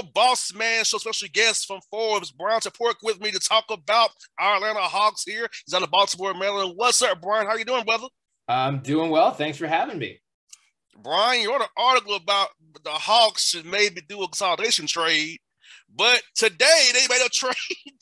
The Boss Man Show, special guest from Forbes, Brian Toporek with me to talk about our Atlanta Hawks here. He's on the Baltimore, Maryland. What's up, Brian? How you doing, brother? I'm doing well. Thanks for having me. Brian, you wrote an article about the Hawks should maybe do a consolidation trade, but today they made a trade.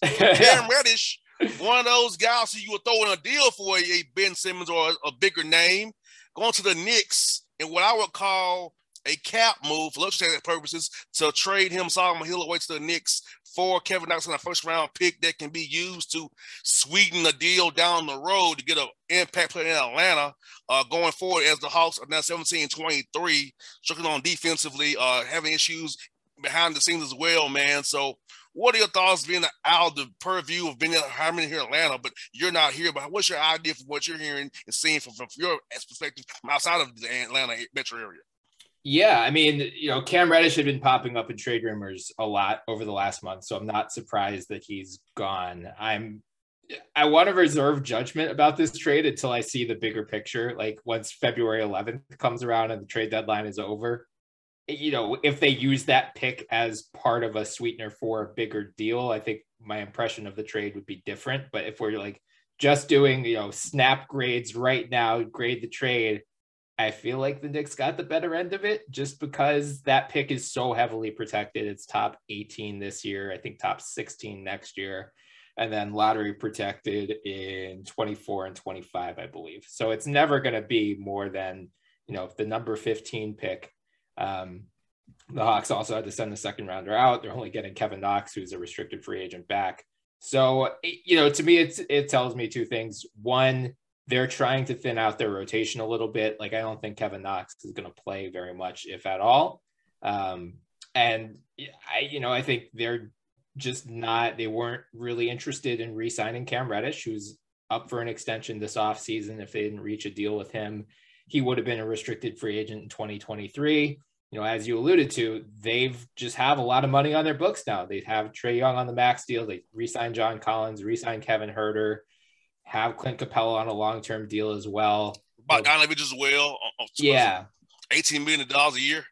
Cam Reddish, one of those guys who you would throw in a deal for a Ben Simmons or a, a bigger name, going to the Knicks in what I would call a cap move for luxury purposes to trade him Solomon Hill away to the Knicks for Kevin Knox in a first round pick that can be used to sweeten the deal down the road to get an impact player in Atlanta uh, going forward as the Hawks are now 17 23, struggling on defensively, uh, having issues behind the scenes as well, man. So, what are your thoughts being out of the purview of being having here in Atlanta, but you're not here? But what's your idea for what you're hearing and seeing from, from your perspective from outside of the Atlanta metro area? Yeah, I mean, you know, Cam Reddish had been popping up in trade rumors a lot over the last month, so I'm not surprised that he's gone. I'm I want to reserve judgment about this trade until I see the bigger picture. Like once February 11th comes around and the trade deadline is over, you know, if they use that pick as part of a sweetener for a bigger deal, I think my impression of the trade would be different. But if we're like just doing, you know, snap grades right now, grade the trade, I feel like the Knicks got the better end of it just because that pick is so heavily protected. It's top 18 this year, I think top 16 next year, and then lottery protected in 24 and 25, I believe. So it's never going to be more than, you know, the number 15 pick. Um, the Hawks also had to send the second rounder out. They're only getting Kevin Knox, who's a restricted free agent, back. So, you know, to me, it's, it tells me two things. One, they're trying to thin out their rotation a little bit. Like I don't think Kevin Knox is going to play very much, if at all. Um, and I, you know, I think they're just not. They weren't really interested in re-signing Cam Reddish, who's up for an extension this offseason. If they didn't reach a deal with him, he would have been a restricted free agent in 2023. You know, as you alluded to, they've just have a lot of money on their books now. They have Trae Young on the max deal. They re-signed John Collins, re-signed Kevin Huerter have Clint Capela on a long term deal as well. Bogdanovic as well. Uh, uh, yeah. $18 million a year.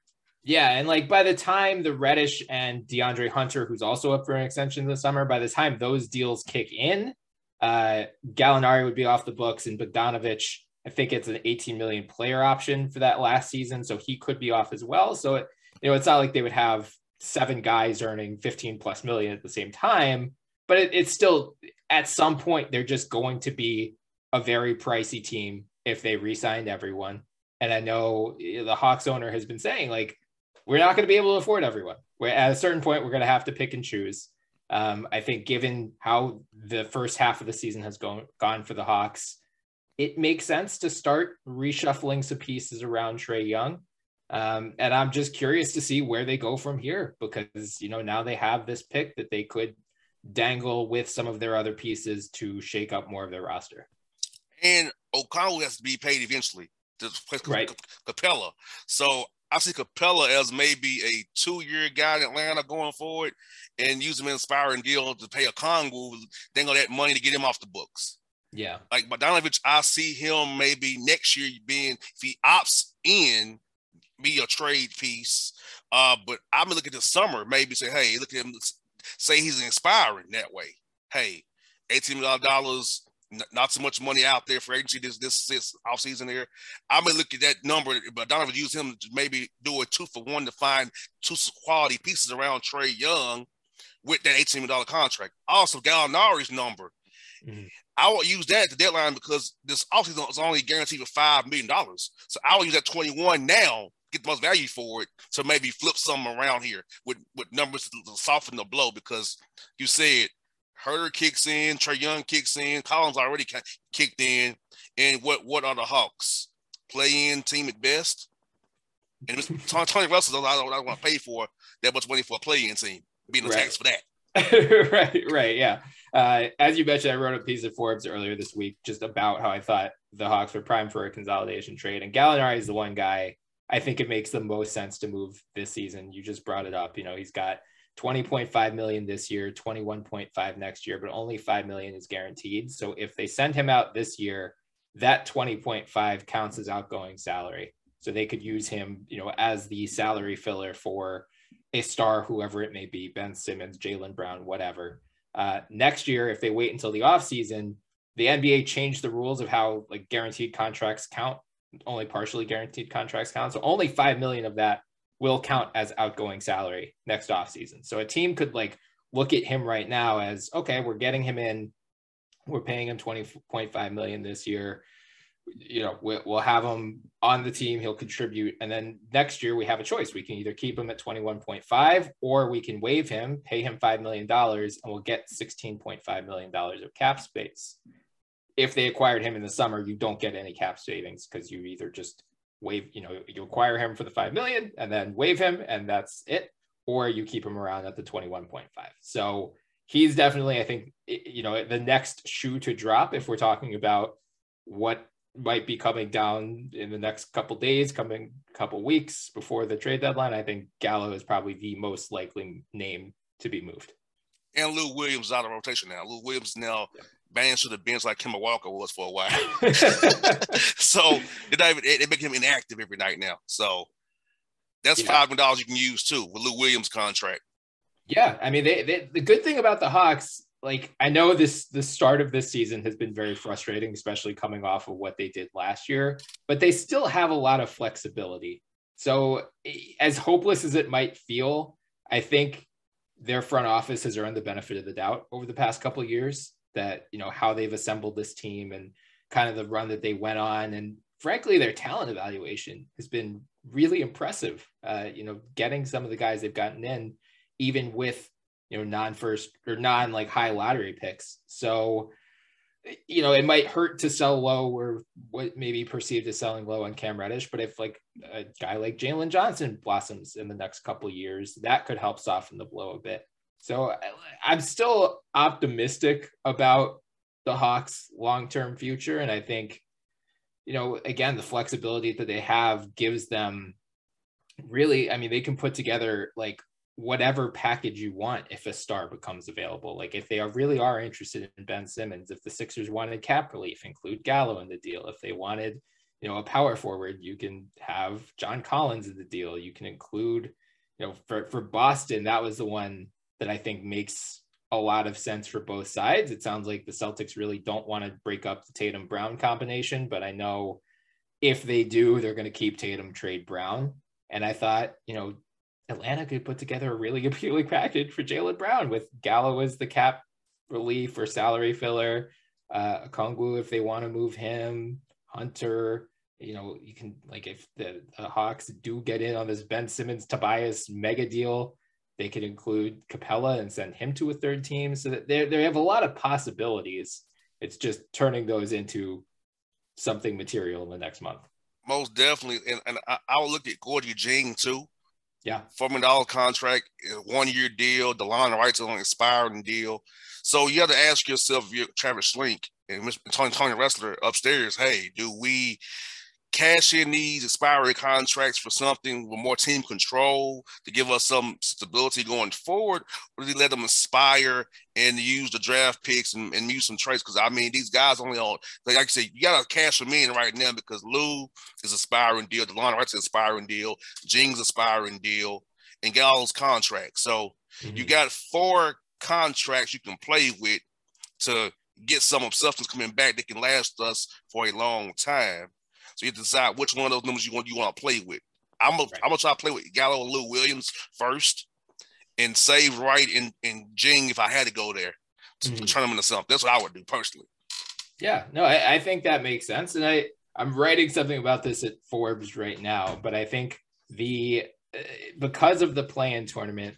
Yeah. And like by the time the Reddish and DeAndre Hunter, who's also up for an extension this summer, by the time those deals kick in, uh, Gallinari would be off the books and Bogdanovic, I think it's an 18 million player option for that last season. So he could be off as well. So, it, you know, it's not like they would have seven guys earning 15 plus million at the same time, but it, it's still at some point they're just going to be a very pricey team if they re-signed everyone. And I know the Hawks owner has been saying like we're not going to be able to afford everyone. We're, at a certain point, we're going to have to pick and choose. Um, I think given how the first half of the season has gone gone for the Hawks, it makes sense to start reshuffling some pieces around Trae Young. Um, and I'm just curious to see where they go from here because you know now they have this pick that they could dangle with some of their other pieces to shake up more of their roster. And Okongwu has to be paid eventually to play right. Capela. So I see Capela as maybe a two-year guy in Atlanta going forward, and use him in inspiring deal to pay Okongwu, dangle that money to get him off the books. Yeah, like Bogdanovic, I see him maybe next year being if he opts in, be a trade piece. Uh, but I'm gonna look at the summer, maybe say, hey, look at him, say he's inspiring that way. Hey, eighteen million dollars, not so much money out there for agency this this, this off season here. I may look at that number, but Donovan use him to maybe do a two for one to find two quality pieces around Trae Young with that $18 million contract. Also, Gallinari's number. Mm-hmm. I will use that at the deadline because this offseason is only guaranteed for $5 million. So I will use that 21 now, get the most value for it, to maybe flip something around here with, with numbers to soften the blow because you said Huerter kicks in, Trae Young kicks in, Collins already kicked in. And what, what are the Hawks? Play in team at best? And Tony, Tony Ressler, I don't, I don't want to pay for that much money for a play in team being right. tax for that. right, right, yeah. Uh, as you mentioned, I wrote a piece of Forbes earlier this week just about how I thought the Hawks were primed for a consolidation trade, and Gallinari is the one guy I think it makes the most sense to move this season. You just brought it up. You know, he's got 20.5 million this year, 21.5 next year, but only 5 million is guaranteed. So if they send him out this year, that 20.5 counts as outgoing salary. So they could use him, you know, as the salary filler for a star, whoever it may be, Ben Simmons, Jaylen Brown, whatever. Uh, next year, if they wait until the offseason, the NBA changed the rules of how like guaranteed contracts count. Only partially guaranteed contracts count. So only five million of that will count as outgoing salary next offseason. So a team could like look at him right now as okay, we're getting him in, we're paying him 20.5 million this year you know, we'll have him on the team. He'll contribute. And then next year we have a choice. We can either keep him at 21.5 or we can waive him, pay him $5 million, and we'll get $16.5 million of cap space. If they acquired him in the summer, you don't get any cap savings because you either just waive, you know, you acquire him for the 5 million and then waive him and that's it, or you keep him around at the 21.5. So he's definitely, I think, you know, the next shoe to drop if we're talking about what might be coming down in the next couple days, coming couple weeks before the trade deadline. I think Gallo is probably the most likely name to be moved. And Lou Williams out of rotation now. Lou Williams now yeah. Banned to the bench like Kemba Walker was for a while. so they, not even, they make him inactive every night now. So that's yeah. five dollars you can use too with Lou Williams contract. Yeah, I mean, they, they, the good thing about the Hawks like I know this the start of this season has been very frustrating, especially coming off of what they did last year, but they still have a lot of flexibility. So as hopeless as it might feel, I think their front office has earned the benefit of the doubt over the past couple years that you know how they've assembled this team and kind of the run that they went on and frankly their talent evaluation has been really impressive uh, you know getting some of the guys they've gotten in even with you know, non first or non like high lottery picks. So, you know, it might hurt to sell low or what maybe perceived as selling low on Cam Reddish. But if like a guy like Jalen Johnson blossoms in the next couple years, that could help soften the blow a bit. So uh, I'm still optimistic about the Hawks' long term future. And I think, you know, again, the flexibility that they have gives them really, I mean, they can put together like whatever package you want if a star becomes available. Like if they are really are interested in Ben Simmons, if the Sixers wanted cap relief, include Gallo in the deal. If they wanted, you know, a power forward, you can have John Collins in the deal. You can include, you know, for, for Boston, that was the one that I think makes a lot of sense for both sides. It sounds like the Celtics really don't want to break up the Tatum Brown combination, but I know if they do, they're going to keep Tatum trade Brown. And I thought, you know, Atlanta could put together a really appealing package for Jaylen Brown with Gallo as the cap relief or salary filler, uh, Okongwu if they want to move him, Hunter. You know, you can like if the, the Hawks do get in on this Ben Simmons Tobias mega deal, they could include Capela and send him to a third team. So that they they have a lot of possibilities. It's just turning those into something material in the next month. Most definitely, and, and I, I would look at Gorgui Dieng too yeah. $4 million contract, one year deal. Delon Wright's on an expiring deal. So you have to ask yourself, if you're Travis Schlenk and Tony, Tony Ressler upstairs, hey, do we cash in these expiring contracts for something with more team control to give us some stability going forward, or do they let them aspire and use the draft picks and, and use some trades? Because I mean, these guys only on like I said, you gotta cash them in right now because Lou is aspiring deal, Delon Wright's aspiring deal, Dieng's aspiring deal, and get all those contracts. So mm-hmm. you got four contracts you can play with to get some of substance coming back that can last us for a long time. So you have to decide which one of those numbers you want you want to play with. I'm gonna right. I'm gonna try to play with Gallo and Lou Williams first, and save Wright and, and Dieng if I had to go there to mm-hmm. turn them into something. That's what I would do personally. Yeah, no, I, I think that makes sense, and I I'm writing something about this at Forbes right now, but I think the uh, because of the play-in tournament,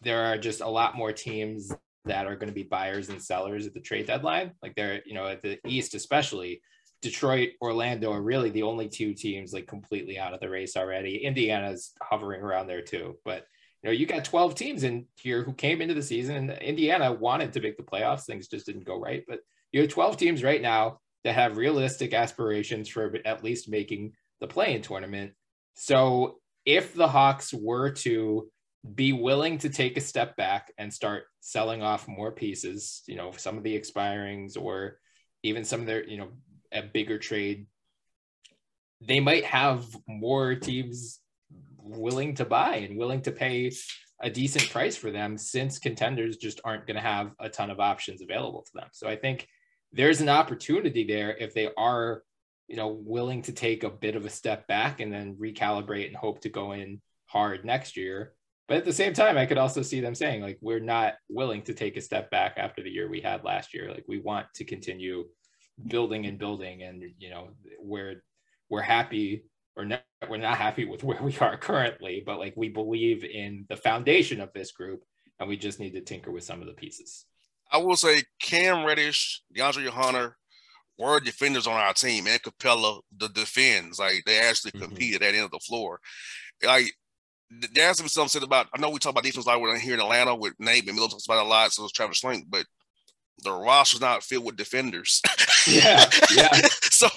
there are just a lot more teams that are going to be buyers and sellers at the trade deadline. Like they're, you know, at the East especially, Detroit, Orlando are really the only two teams like completely out of the race already. Indiana's hovering around there too, but you know, you got 12 teams in here who came into the season and Indiana wanted to make the playoffs. Things just didn't go right, but you have 12 teams right now that have realistic aspirations for at least making the play-in tournament. So if the Hawks were to be willing to take a step back and start selling off more pieces, you know, some of the expirings or even some of their, you know, a bigger trade, they might have more teams willing to buy and willing to pay a decent price for them since contenders just aren't going to have a ton of options available to them. So I think there's an opportunity there if they are, you know, willing to take a bit of a step back and then recalibrate and hope to go in hard next year. But at the same time, I could also see them saying, like, we're not willing to take a step back after the year we had last year. Like, we want to continue building and building and you know we're we're happy or not, we're not happy with where we are currently but like we believe in the foundation of this group and we just need to tinker with some of the pieces i will say cam reddish deandre hunter were defenders on our team and capella the defends like they actually mm-hmm. compete at that end of the floor like there has to be something said about i know we talk about defense like we're here in atlanta with nate McMillan talks about a lot so it's travis Schlenk, but the roster's not filled with defenders. yeah, yeah. so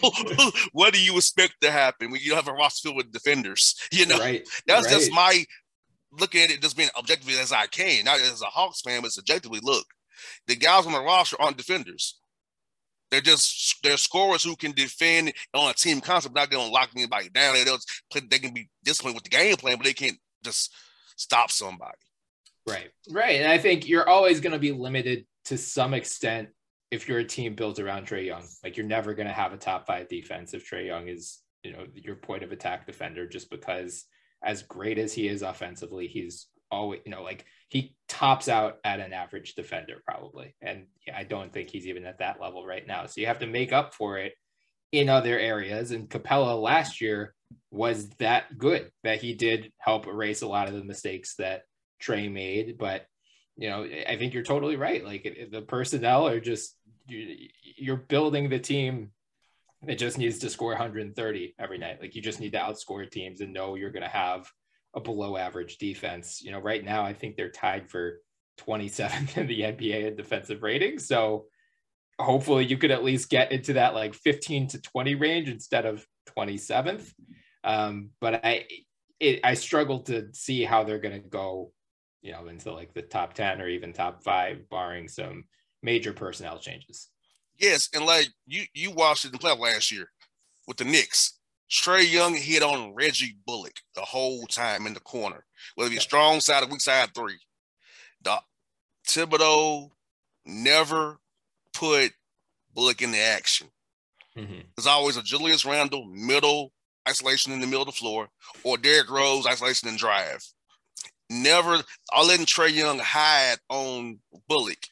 what do you expect to happen when you have a roster filled with defenders? You know, right, that's right. just my looking at it just being objectively as I can, not as a Hawks fan, but subjectively look. The guys on the roster aren't defenders. They're just they're scorers who can defend on a team concept, not going to lock anybody down. They, play, they can be disciplined with the game plan, but they can't just stop somebody. Right, right. And I think you're always going to be limited to some extent if you're a team built around Trae Young. Like you're never going to have a top five defense if Trae Young is, you know, your point of attack defender, just because as great as he is offensively, he's always, you know, like he tops out at an average defender probably. And I don't think he's even at that level right now. So you have to make up for it in other areas. And Capela last year was that good that he did help erase a lot of the mistakes that Trae made. But you know, I think you're totally right. Like it, the personnel are just you're building the team that just needs to score 130 every night. Like you just need to outscore teams and know you're going to have a below average defense. You know, right now I think they're tied for 27th in the NBA in defensive rating. So hopefully you could at least get into that like 15 to 20 range instead of 27th. Um, but I it, I struggle to see how they're going to go you know, into like the top 10 or even top five, barring some major personnel changes. Yes, and like you you watched it in playoff last year with the Knicks. Trae Young hit on Reggie Bullock the whole time in the corner, whether it be strong side or weak side three. The Thibodeau never put Bullock in the action. Mm-hmm. There's always a Julius Randle middle isolation in the middle of the floor, or Derrick Rose isolation and drive never I letting Trae Young hide on Bullock,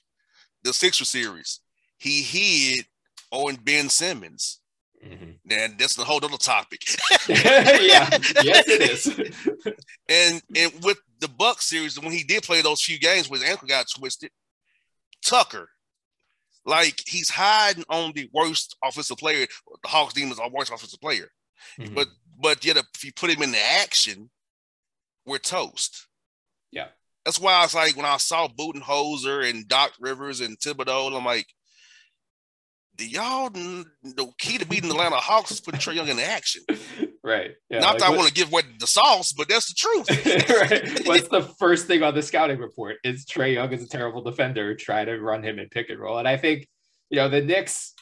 the Sixer series. He hid on Ben Simmons. Mm-hmm. And that's a whole other topic. yeah, yes, it is. and and with the Buck series, when he did play those few games where his ankle got twisted, Tucker, like he's hiding on the worst offensive player. The Hawks demons are worst offensive player. Mm-hmm. But but yet if you put him in the action, we're toast. Yeah. That's why I was like, when I saw Budenholzer and Doc Rivers and Thibodeau, I'm like, the y'all the key to beating the Atlanta Hawks is putting Trae Young in action. Right. Yeah, Not like that I want to give away the sauce, but that's the truth. right. What's the first thing on the scouting report? Is Trae Young is a terrible defender. Try to run him in pick and roll. And I think, you know, the Knicks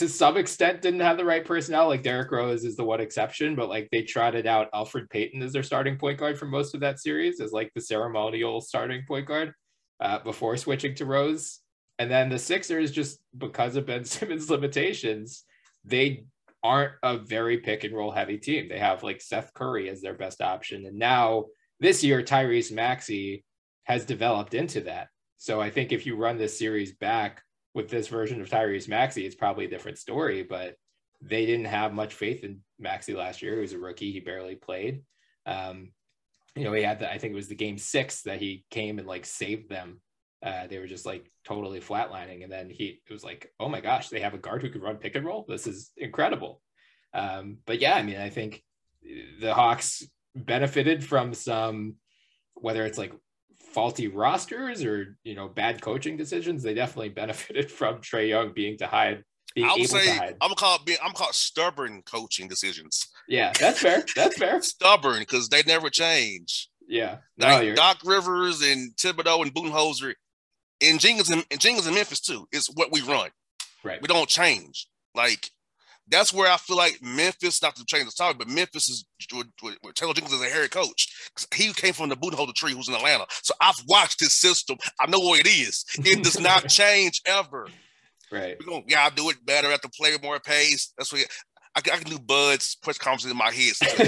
to some extent didn't have the right personnel. Like Derrick Rose is the one exception, but like they trotted out Elfrid Payton as their starting point guard for most of that series as like the ceremonial starting point guard uh, before switching to Rose. And then the Sixers, just because of Ben Simmons' limitations, they aren't a very pick and roll heavy team. They have like Seth Curry as their best option. And now this year, Tyrese Maxey has developed into that. So I think if you run this series back with this version of Tyrese Maxey, it's probably a different story, but they didn't have much faith in Maxey last year. He was a rookie. He barely played. Um, you know, he had the, I think it was the game six that he came and like saved them. Uh, they were just like totally flatlining. And then he, it was like, oh my gosh, they have a guard who can run pick and roll. This is incredible. Um, but yeah, I mean, I think the Hawks benefited from some, whether it's like faulty rosters or you know bad coaching decisions, they definitely benefited from Trae Young being to hide. Being I would say I'm gonna call it being, I'm called stubborn coaching decisions. Yeah, that's fair. That's fair. stubborn because they never change. Yeah, no, like Doc Rivers and Thibodeau and Budenholzer and Jenkins and, and Jenkins in Memphis too is what we run. Right. We don't change. Like that's where I feel like Memphis, not to change the topic, but Memphis is with, with, Taylor Jenkins as a head coach. He came from the Budenholzer tree who's in Atlanta. So I've watched his system. I know what it is. It does not change ever. Right. We're gonna yeah, I'll do it better at the play more pace. That's what I, I can do buds press conferences in my head.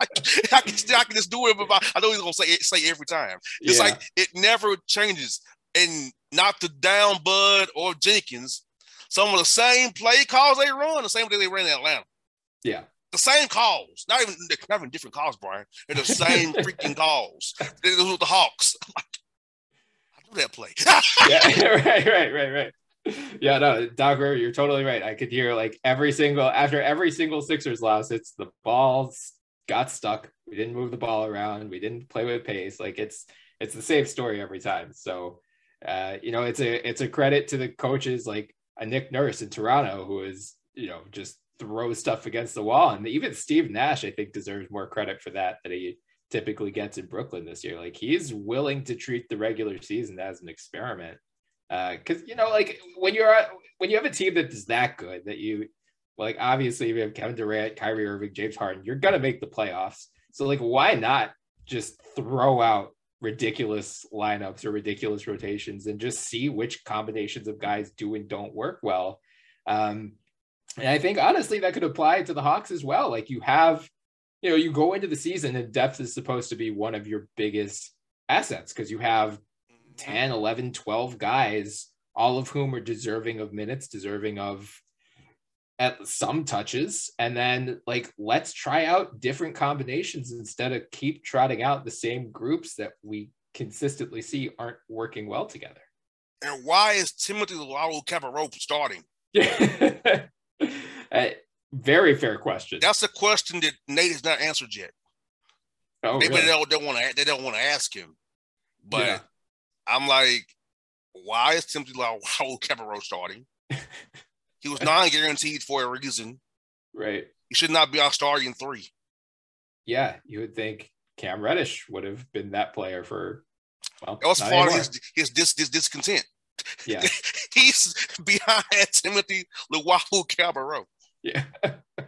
like, I can I can just do it, but I know he's gonna say it say every time. It's yeah. like it never changes. And not to down Bud or Jenkins, some of the same play calls they run, the same way they ran in Atlanta. Yeah. The same calls, not even not even different calls, Brian. They're the same freaking calls. They're with the Hawks. i do that play. yeah, right, right, right, right. Yeah, no, Doc you're totally right. I could hear like every single after every single Sixers loss, it's the balls got stuck. We didn't move the ball around. We didn't play with pace. Like it's it's the same story every time. So uh, you know, it's a it's a credit to the coaches like a Nick Nurse in Toronto who is, you know, just throws stuff against the wall. And even Steve Nash, I think, deserves more credit for that that he typically gets in Brooklyn this year. Like he's willing to treat the regular season as an experiment. Uh, you know, like when you're when you have a team that is that good that you like, obviously we have Kevin Durant, Kyrie Irving, James Harden, you're gonna make the playoffs. So like, why not just throw out ridiculous lineups or ridiculous rotations and just see which combinations of guys do and don't work well. Um, and I think honestly that could apply to the Hawks as well. Like you have, you know, you go into the season and depth is supposed to be one of your biggest assets because you have 10, 11, 12 guys, all of whom are deserving of minutes, deserving of at some touches and then like let's try out different combinations instead of keep trotting out the same groups that we consistently see aren't working well together. And why is Timothy Luwawu-Cabarrot starting? uh, very fair question. That's a question that Nate has not answered yet. Oh, Maybe really? they don't, don't want to they don't want to ask him. But yeah. I'm like, why is Timothy Luwawu-Cabarrot starting? He was non-guaranteed for a reason. Right. He should not be our starting three. Yeah, you would think Cam Reddish would have been that player for. Well, that was part of his his dis, dis, discontent. Yeah, he's behind Timothy Luwawu-Cabarrot. Yeah,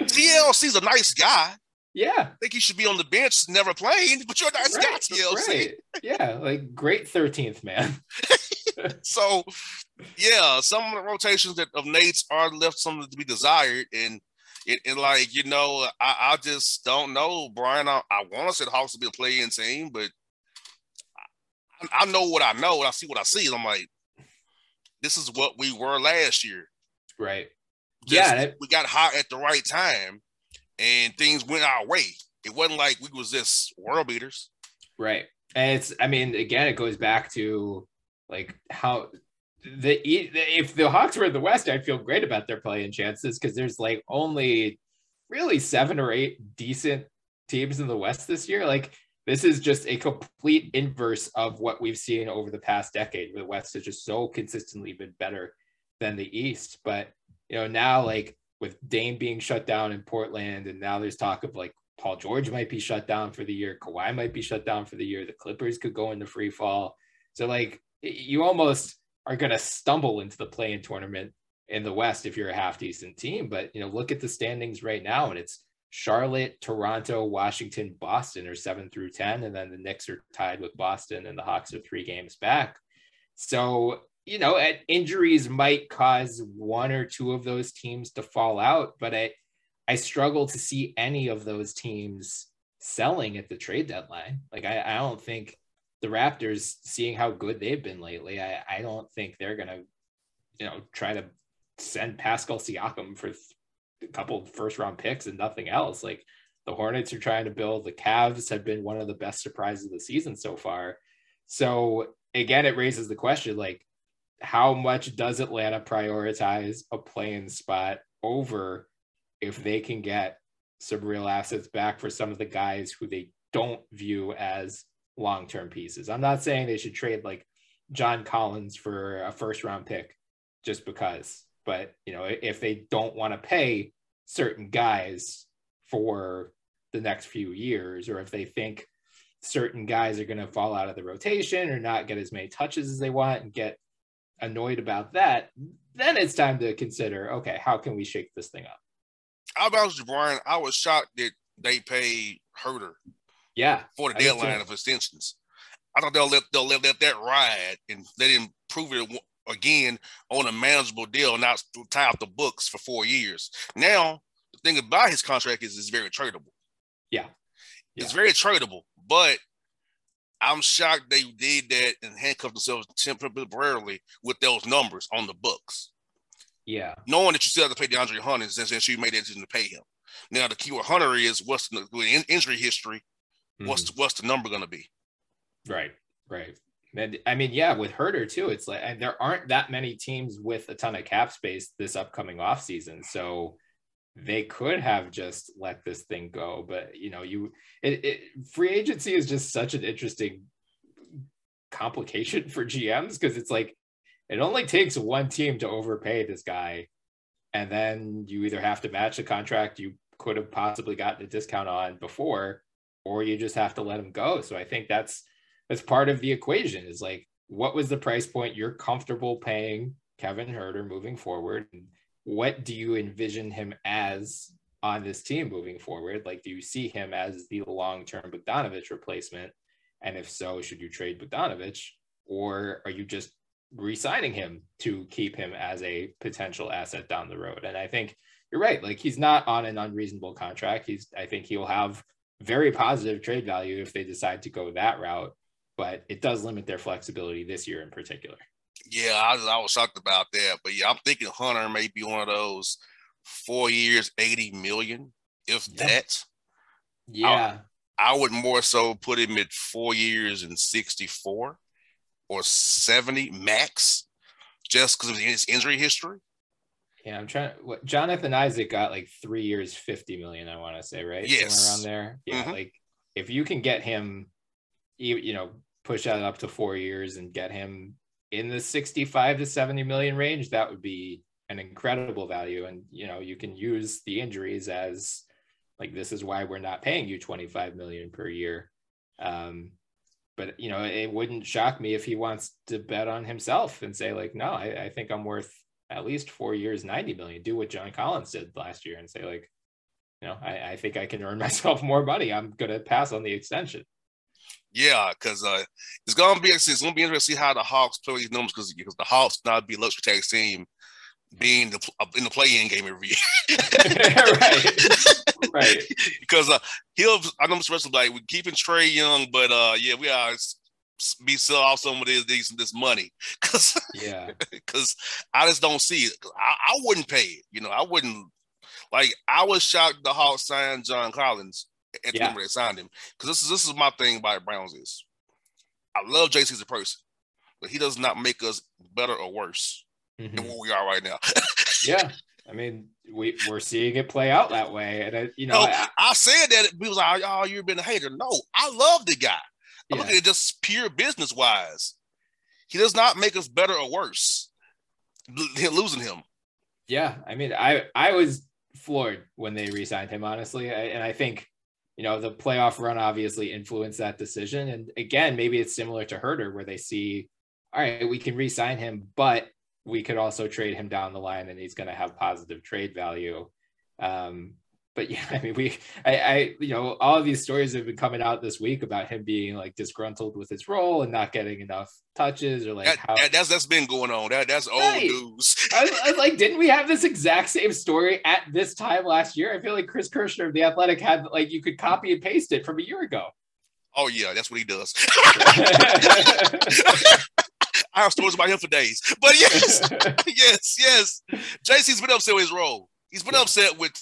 TLC's a nice guy. Yeah, I think he should be on the bench, never playing, but you're a nice right, guy, TLC. Right. Yeah, like great thirteenth man. so yeah, some of the rotations that of Nate's are left something to be desired, and it, and like you know, I, I just don't know, Brian. I, I want to say the Hawks to be a playing team, but I, I, know what I know, and I see what I see, and I'm like, this is what we were last year, right? Just, yeah, it, we got hot at the right time, and things went our way. It wasn't like we was just world beaters, right? And it's, I mean, again, it goes back to like how the if the Hawks were in the West, I'd feel great about their playing chances because there's like only really seven or eight decent teams in the West this year. Like this is just a complete inverse of what we've seen over the past decade. The West has just so consistently been better than the East. But you know, now like with Dame being shut down in Portland, and now there's talk of like Paul George might be shut down for the year, Kawhi might be shut down for the year, the Clippers could go into free fall. So like you almost are gonna stumble into the play-in tournament in the West if you're a half decent team. But you know, look at the standings right now, and it's Charlotte, Toronto, Washington, Boston are seven through 10. And then the Knicks are tied with Boston and the Hawks are three games back. So, you know, injuries might cause one or two of those teams to fall out, but I, I struggle to see any of those teams selling at the trade deadline. Like, I, I don't think the Raptors, seeing how good they've been lately, I, I don't think they're to, you know, try to send Pascal Siakam for a couple first round picks and nothing else. Like the Hornets are trying to build. The Cavs have been one of the best surprises of the season so far. So again, it raises the question like, how much does Atlanta prioritize a playing spot over if they can get some real assets back for some of the guys who they don't view as long term pieces? I'm not saying they should trade like John Collins for a first round pick just because but you know, if they don't want to pay certain guys for the next few years, or if they think certain guys are going to fall out of the rotation or not get as many touches as they want and get annoyed about that, then it's time to consider, okay, how can we shake this thing up? With you, Brian. I was shocked that they paid Huerter. Yeah. For the deadline of extensions. I thought they'll let they'll let, let that ride and they didn't prove it again on a manageable deal, not tie out the books for four years. Now, the thing about his contract is it's very tradable. Yeah. yeah. It's very tradable, but I'm shocked they did that and handcuffed themselves temporarily with those numbers on the books. Yeah. Knowing that you still have to pay DeAndre Hunter since you made that decision to pay him. Now the key with Hunter is what's the injury history, mm-hmm. what's the, what's the number going to be? Right, right. And I mean, yeah, with Huerter too, it's like and there aren't that many teams with a ton of cap space this upcoming off season. So they could have just let this thing go. But you know, you it, it free agency is just such an interesting complication for GMs because it's like it only takes one team to overpay this guy, and then you either have to match the contract you could have possibly gotten a discount on before, or you just have to let him go. So I think that's that's part of the equation is like what was the price point you're comfortable paying Kevin Huerter moving forward? And what do you envision him as on this team moving forward? Like, do you see him as the long-term Bogdanovic replacement? And if so, should you trade Bogdanovic? Or are you just re-signing him to keep him as a potential asset down the road? And I think you're right. Like he's not on an unreasonable contract. He's I think he'll have very positive trade value if they decide to go that route but it does limit their flexibility this year in particular. Yeah, I was, I was shocked about that, but yeah, I'm thinking Hunter may be one of those four years, eighty million, if yeah. that. Yeah, I, I, would more so put him at four years and sixty-four or seventy max, just because of his injury history. Yeah, I'm trying. What Jonathan Isaac got like three years, fifty million. I want to say right, yes, Somewhere around there. Yeah, mm-hmm. like if you can get him, you, you know, push that up to four years and get him in the 65 to 70 million range, that would be an incredible value. And, you know, you can use the injuries as like, this is why we're not paying you 25 million per year. Um, but, you know, it wouldn't shock me if he wants to bet on himself and say, like, no, I, I think I'm worth at least four years, 90 million. Do what John Collins did last year and say, like, you know, I, I think I can earn myself more money. I'm going to pass on the extension. Yeah, because uh, it's gonna be it's gonna be interesting to see how the Hawks play these numbers because because the Hawks not be luxury tax team being the, in the play-in game every year. right, right. Because uh, he'll I know Mr. Ressler like we're keeping Trae Young, but uh, yeah, we are be sell off some of this this, this money because yeah, because I just don't see it. I, I wouldn't pay it. You know, I wouldn't like. I was shocked the Hawks signed John Collins at the yeah. number they signed him. Because this is this is my thing about Browns is I love JC as a person, but he does not make us better or worse mm-hmm. than where we are right now. yeah. I mean, we we're seeing it play out that way, and I, you know, No, I, I said that people was like, "Oh, you've been a hater." No, I love the guy. I'm Yeah. looking at just pure business wise. He does not make us better or worse. L- losing him. yeah. I mean, I I was floored when they re-signed him, honestly, I, and I think you know the playoff run obviously influenced that decision. And again, maybe it's similar to Huerter, where they see, all right, we can re-sign him, but we could also trade him down the line, and he's going to have positive trade value. Um, but yeah, I mean, we, I, I, you know, all of these stories have been coming out this week about him being like disgruntled with his role and not getting enough touches, or like That, how. that- that's that's been going on. That that's old Right. news. I, was- I was like, didn't we have this exact same story at this time last year? I feel like Chris Kirschner of the Athletic had like you could copy and paste it from a year ago. Oh yeah, that's what he does. I have stories about him for days. But yes, yes, yes. JC's been upset with his role. He's been Yeah. upset with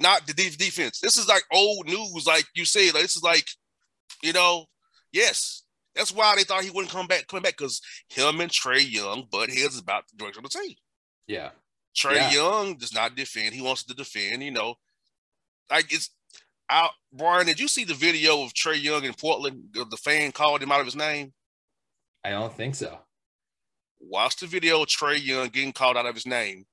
not the de- defense. This is like old news, like you said. Like, this is like, you know, yes. That's why they thought he wouldn't come back, coming back because him and Trae Young butt heads about the direction of the team. yeah, Trae Yeah. Young does not defend. He wants to defend, you know. Like it's out. Brian, did you see the video of Trae Young in Portland? The the fan called him out of his name. I don't think so. Watch the video of Trae Young getting called out of his name,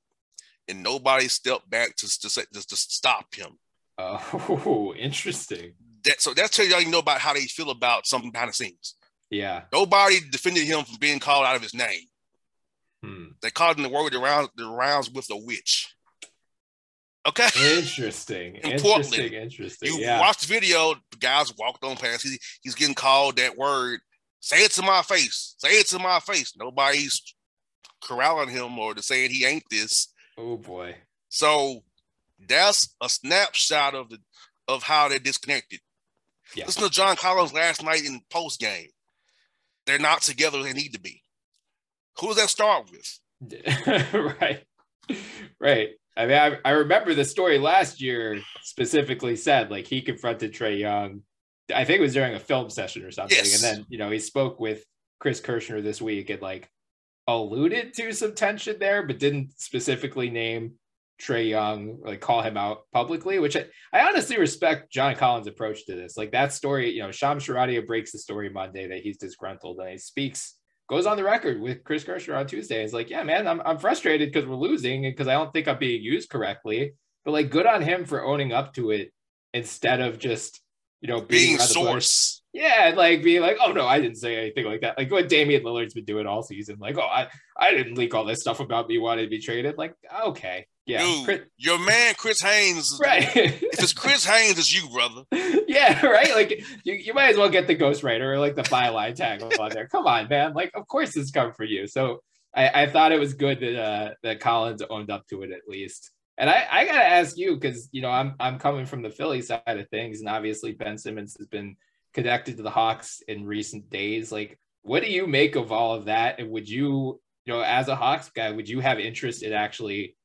and nobody stepped back to to, say, to, to stop him. Oh, interesting. That so that's telling you know about how they feel about something behind the scenes. Yeah. Nobody defended him from being called out of his name. Hmm. They called him the word around the rounds with a witch. Okay. Interesting. In Portland. interesting. Interesting. You yeah. watch the video, the guys walked on past. He, he's getting called that word. Say it to my face. Say it to my face. Nobody's corralling him or to saying he ain't this. Oh boy. So that's a snapshot of the of how they're disconnected. Yeah. Listen to John Collins last night in post game. They're not together. They need to be. Who does that start with? right. Right. I mean, I, I remember the story last year specifically said like he confronted Trae Young. I think it was during a film session or something. Yes. And then, you know, he spoke with Chris Kirschner this week and like alluded to some tension there, but didn't specifically name Trae Young, like call him out publicly, which I, I honestly respect John Collins' approach to this. Like that story, you know, Shams Charania breaks the story Monday that he's disgruntled and he speaks, goes on the record with Chris Kirschner on Tuesday. It's like, yeah, man, I'm, I'm frustrated because we're losing and because I don't think I'm being used correctly. But like, good on him for owning up to it instead of just, you know, Being the bush. source. Yeah, like being like, oh no, I didn't say anything like that. Like what Damian Lillard's been doing all season. Like, oh, I, I didn't leak all this stuff about me wanting to be traded. Like, okay, yeah, Dude, Chris- your man Chris Haynes. right. If it's Chris Haynes, it's you, brother. yeah, right. Like you, you might as well get the ghostwriter or like the byline tag on there. Come on, man. Like, of course it's come for you. So I, I thought it was good that uh that Collins owned up to it at least. And I, I gotta ask you, because you know, I'm I'm coming from the Philly side of things, and obviously Ben Simmons has been connected to the Hawks in recent days. Like, what do you make of all of that? And would you, you know, as a Hawks guy, would you have interest in actually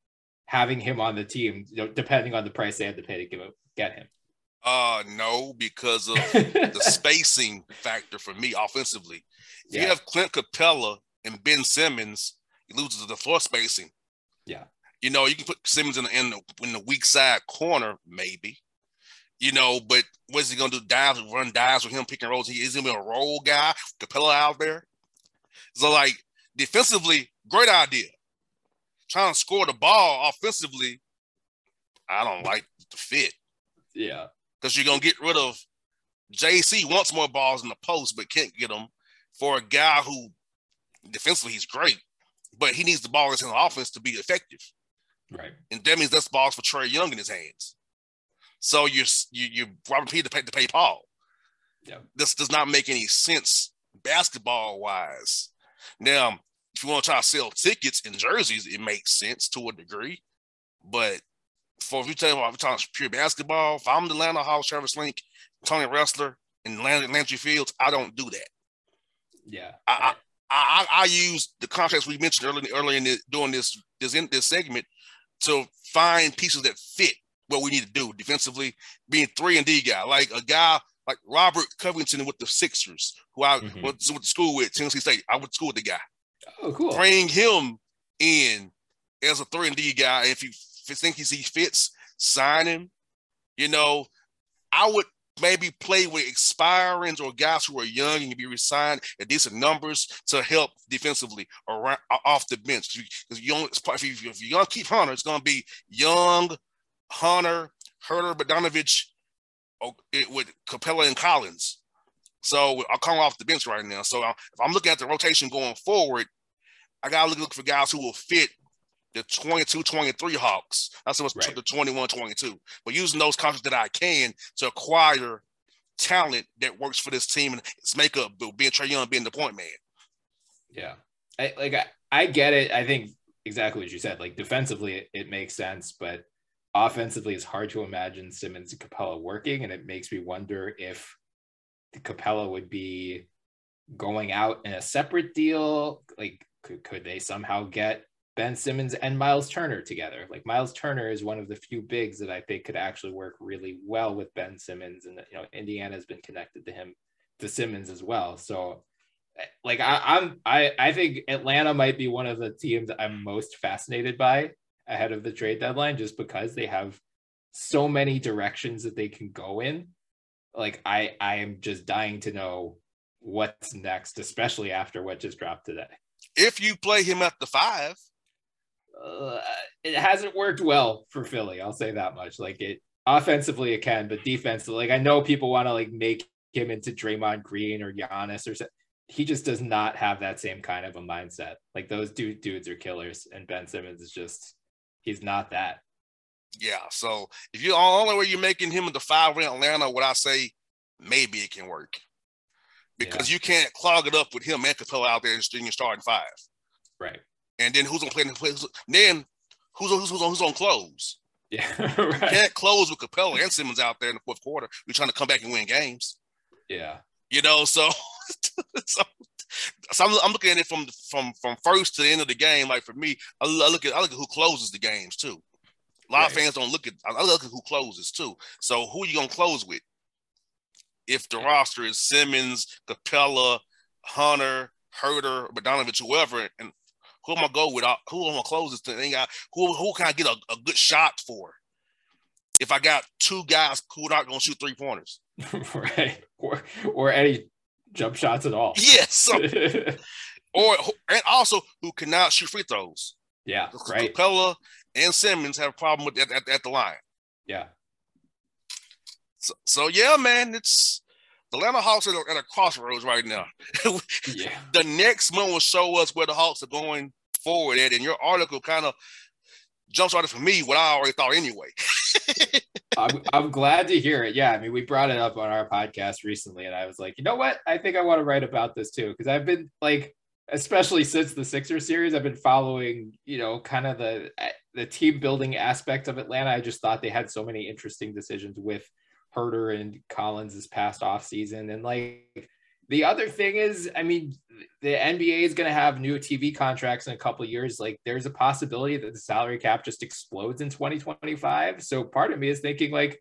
having him on the team, you know, depending on the price they had to pay to give get him? Uh no, because of the spacing factor for me offensively. If Yeah. you have Clint Capela and Ben Simmons, you lose to the floor spacing. Yeah. You know, you can put Simmons in the in the, in the weak side corner, maybe. You know, but what's he gonna do? Dives, run dives with him, picking rolls. He is gonna be a roll guy, Capela out there. So like defensively, great idea. Trying to score the ball offensively, I don't like the fit yeah. because you're gonna get rid of JC wants more balls in the post, but can't get them for a guy who defensively he's great, but he needs the ball in the offense to be effective, Right. and that means that's balls for Trae Young in his hands. So you're you you robbing Peter to pay to pay Paul. Yeah. This does not make any sense basketball wise. Now, if you want to try to sell tickets and jerseys, it makes sense to a degree, but for if you tell me I'm talking pure basketball, if I'm the Atlanta Hawks, Travis Schlenk, Tony Ressler, and Landry, Fields, I don't do that. Yeah. I, I, I, I use the context we mentioned earlier, earlier in the, doing this this in this segment to find pieces that fit what we need to do defensively, being three and D guy, like a guy like Robert Covington with the Sixers, who I Mhm. went to school with, Tennessee State. I went to school with the guy. oh, cool. Bring him in as a three and D guy. If you think he fits, sign him. You know, I would maybe play with expirings or guys who are young and can be resigned at decent numbers to help defensively around off the bench. Because you, if you, if you keep Hunter, it's going to be Young, Hunter, Huerter, Bogdanovic, oh, with Capela and Collins. So I'll come off the bench right now. So if I'm looking at the rotation going forward, I got to look, look for guys who will fit the 22 23 Hawks. That's what's right. the 21 22. But using those contracts that I can to acquire talent that works for this team and its makeup, being Trae Young being the point man. Yeah. I, like, I, I get it. I think exactly what you said. Like, defensively, it, it makes sense, but offensively, it's hard to imagine Simmons and Capela working. And it makes me wonder if Capela would be going out in a separate deal. Like, could, could they somehow get Ben Simmons and Miles Turner together. Like Miles Turner is one of the few bigs that I think could actually work really well with Ben Simmons, and you know Indiana has been connected to him, to Simmons as well. So, eh, like I, I'm, I, I think Atlanta might be one of the teams I'm most fascinated by ahead of the trade deadline, just because they have so many directions that they can go in. Like I, I am just dying to know what's next, especially after what just dropped today. If you play him at the five uh, it hasn't worked well for Philly. I'll say that much. Like it offensively, it can, but defensively, like I know people want to like make him into Draymond Green or Giannis or something. He just does not have that same kind of a mindset. Like those dude dudes are killers, and Ben Simmons is just he's not that. Yeah. So if you only way you're making him the five in Atlanta, what I say, maybe it can work because yeah. you can't clog it up with him and Capela out there in your starting five. Right. And then who's gonna play? play then who's who's who's on who's on close? Yeah, right. can't close with Capela and Simmons out there in the fourth quarter. We're trying to come back and win games. Yeah, you know, so so, so I'm, I'm, looking at it from from from first to the end of the game. Like for me, I, I look at I look at who closes the games too. A lot right. of fans don't look at I look at who closes too. So who are you gonna close with? If the roster is Simmons, Capela, Hunter, Huerter, Bogdanovic, whoever, and who am I go with? Who am I close this thing? Who who can I get a, a good shot for? If I got two guys who are not going to shoot three pointers, right? Or or any jump shots at all. Yes. or and also who cannot shoot free throws. Yeah, right. Capela and Simmons have a problem with that at, at, the line. Yeah. So, so yeah, man, it's the Atlanta Hawks are at a crossroads right now. yeah. The next month will show us where the Hawks are going forward at, and your article kind of jumps out for me what I already thought anyway. I'm, I'm glad to hear it. Yeah, I mean, we brought it up on our podcast recently, and I was like, you know what? I think I want to write about this too because I've been like, especially since the Sixer series, I've been following, you know, kind of the eh, the team building aspect of Atlanta. I just thought they had so many interesting decisions with Huerter and Collins this past off season. And like the other thing is, I mean, the NBA is going to have new TV contracts in a couple years. Like there's a possibility that the salary cap just explodes in 2025. So part of me is thinking like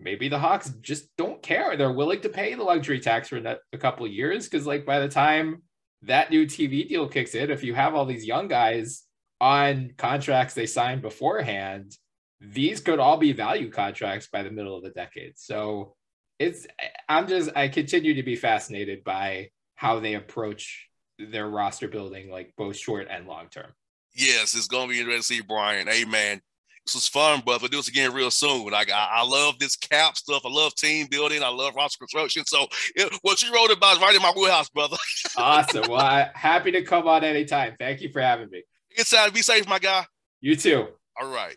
maybe the Hawks just don't care. They're willing to pay the luxury tax for a couple years because like by the time that new TV deal kicks in, if you have all these young guys on contracts they signed beforehand, these could all be value contracts by the middle of the decade. So it's I'm just I continue to be fascinated by how they approach their roster building, like both short and long term. Yes, it's gonna be interesting to see Brian. Hey man, this was fun, but we'll do this again real soon. Like I, I, love this cap stuff. I love team building. I love roster construction. So it, what you wrote about is right in my wheelhouse, brother. awesome. Well, I, happy to come on anytime. Thank you for having me. It's time be safe, my guy. You too. All right.